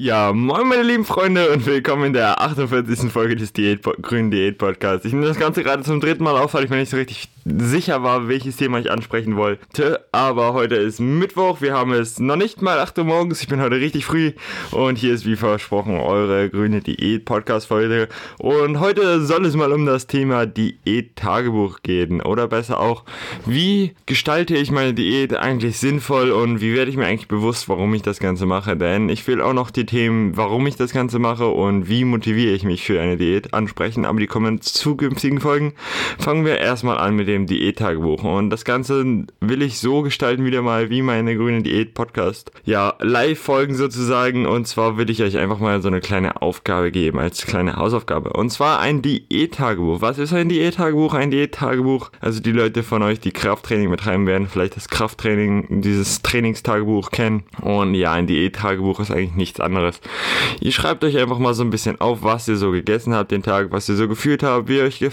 Ja, moin meine lieben Freunde und willkommen in der 48. Folge des Diät Grünen Diät Podcasts. Ich nehme das Ganze gerade zum dritten Mal auf, weil ich mir nicht so richtig sicher war, welches Thema ich ansprechen wollte. Aber heute ist Mittwoch, wir haben es noch nicht mal 8 Uhr morgens, ich bin heute richtig früh und hier ist wie versprochen eure Grüne Diät Podcast Folge. Und heute soll es mal um das Thema Diät Tagebuch gehen oder besser auch, wie gestalte ich meine Diät eigentlich sinnvoll und wie werde ich mir eigentlich bewusst, warum ich das Ganze mache. Denn ich will auch noch die Themen, warum ich das Ganze mache und wie motiviere ich mich für eine Diät ansprechen, aber die kommen in zukünftigen Folgen. Fangen wir erstmal an mit dem Diät-Tagebuch und das Ganze will ich so gestalten wieder mal wie meine grüne Diät-Podcast. Ja, Live-Folgen sozusagen und zwar will ich euch einfach mal so eine kleine Aufgabe geben als kleine Hausaufgabe und zwar ein Diät-Tagebuch. Was ist ein Diät-Tagebuch? Ein Diät-Tagebuch, also die Leute von euch, die Krafttraining betreiben werden, vielleicht das Krafttraining, dieses Trainingstagebuch kennen und ja, ein Diät-Tagebuch ist eigentlich nichts anderes anderes. Ihr schreibt euch einfach mal so ein bisschen auf, was ihr so gegessen habt den Tag, was ihr so gefühlt habt, wie ihr euch,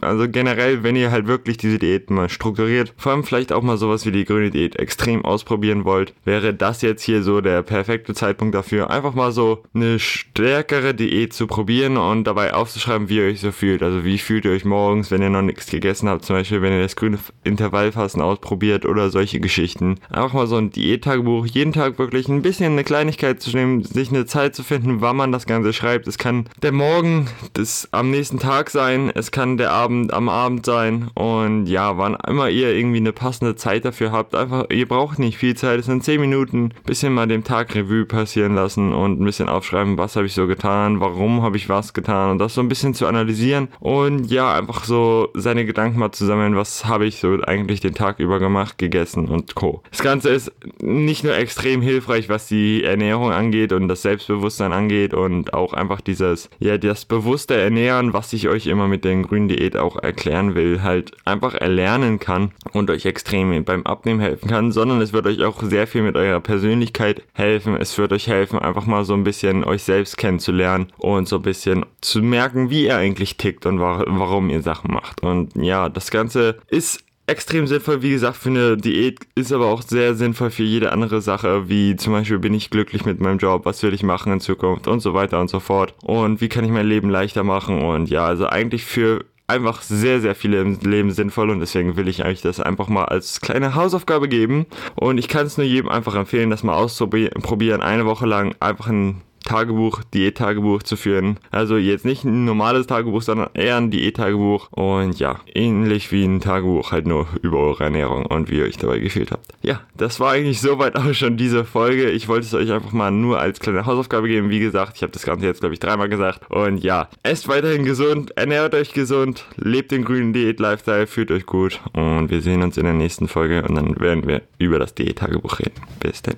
also generell, wenn ihr halt wirklich diese Diät mal strukturiert, vor allem vielleicht auch mal sowas wie die grüne Diät extrem ausprobieren wollt, wäre das jetzt hier so der perfekte Zeitpunkt dafür, einfach mal so eine stärkere Diät zu probieren und dabei aufzuschreiben, wie ihr euch so fühlt. Also wie fühlt ihr euch morgens, wenn ihr noch nichts gegessen habt, zum Beispiel, wenn ihr das grüne Intervallfasten ausprobiert oder solche Geschichten. Einfach mal so ein Diättagebuch, jeden Tag wirklich ein bisschen eine Kleinigkeit zu nehmen, sich eine Zeit zu finden, wann man das Ganze schreibt. Es kann der Morgen des am nächsten Tag sein, es kann der Abend am Abend sein und ja, wann immer ihr irgendwie eine passende Zeit dafür habt, einfach, ihr braucht nicht viel Zeit, es sind 10 Minuten, bisschen mal dem Tag Revue passieren lassen und ein bisschen aufschreiben, was habe ich so getan, warum habe ich was getan und das so ein bisschen zu analysieren und ja, einfach so seine Gedanken mal zu sammeln, was habe ich so eigentlich den Tag über gemacht, gegessen und Co. Das Ganze ist nicht nur extrem hilfreich, was die Ernährung angeht und das Selbstbewusstsein angeht und auch einfach dieses, ja, das bewusste Ernähren, was ich euch immer mit der grünen Diät auch erklären will, halt einfach erlernen kann und euch extrem beim Abnehmen helfen kann, sondern es wird euch auch sehr viel mit eurer Persönlichkeit helfen. Es wird euch helfen, einfach mal so ein bisschen euch selbst kennenzulernen und so ein bisschen zu merken, wie ihr eigentlich tickt und warum ihr Sachen macht. Und ja, das Ganze ist extrem sinnvoll, wie gesagt, für eine Diät, ist aber auch sehr sinnvoll für jede andere Sache, wie zum Beispiel bin ich glücklich mit meinem Job, was will ich machen in Zukunft und so weiter und so fort. Und wie kann ich mein Leben leichter machen und ja, also eigentlich für einfach sehr, sehr viele im Leben sinnvoll und deswegen will ich euch das einfach mal als kleine Hausaufgabe geben. Und ich kann es nur jedem einfach empfehlen, das mal auszuprobieren, eine Woche lang einfach ein Tagebuch, Diät-Tagebuch zu führen. Also jetzt nicht ein normales Tagebuch, sondern eher ein Diät-Tagebuch. Und ja, ähnlich wie ein Tagebuch, halt nur über eure Ernährung und wie ihr euch dabei gefühlt habt. Ja, das war eigentlich soweit auch schon diese Folge. Ich wollte es euch einfach mal nur als kleine Hausaufgabe geben. Wie gesagt, ich habe das Ganze jetzt, glaube ich, dreimal gesagt. Und ja, esst weiterhin gesund, ernährt euch gesund, lebt den grünen Diät-Lifestyle, fühlt euch gut. Und wir sehen uns in der nächsten Folge und dann werden wir über das Diät-Tagebuch reden. Bis dann.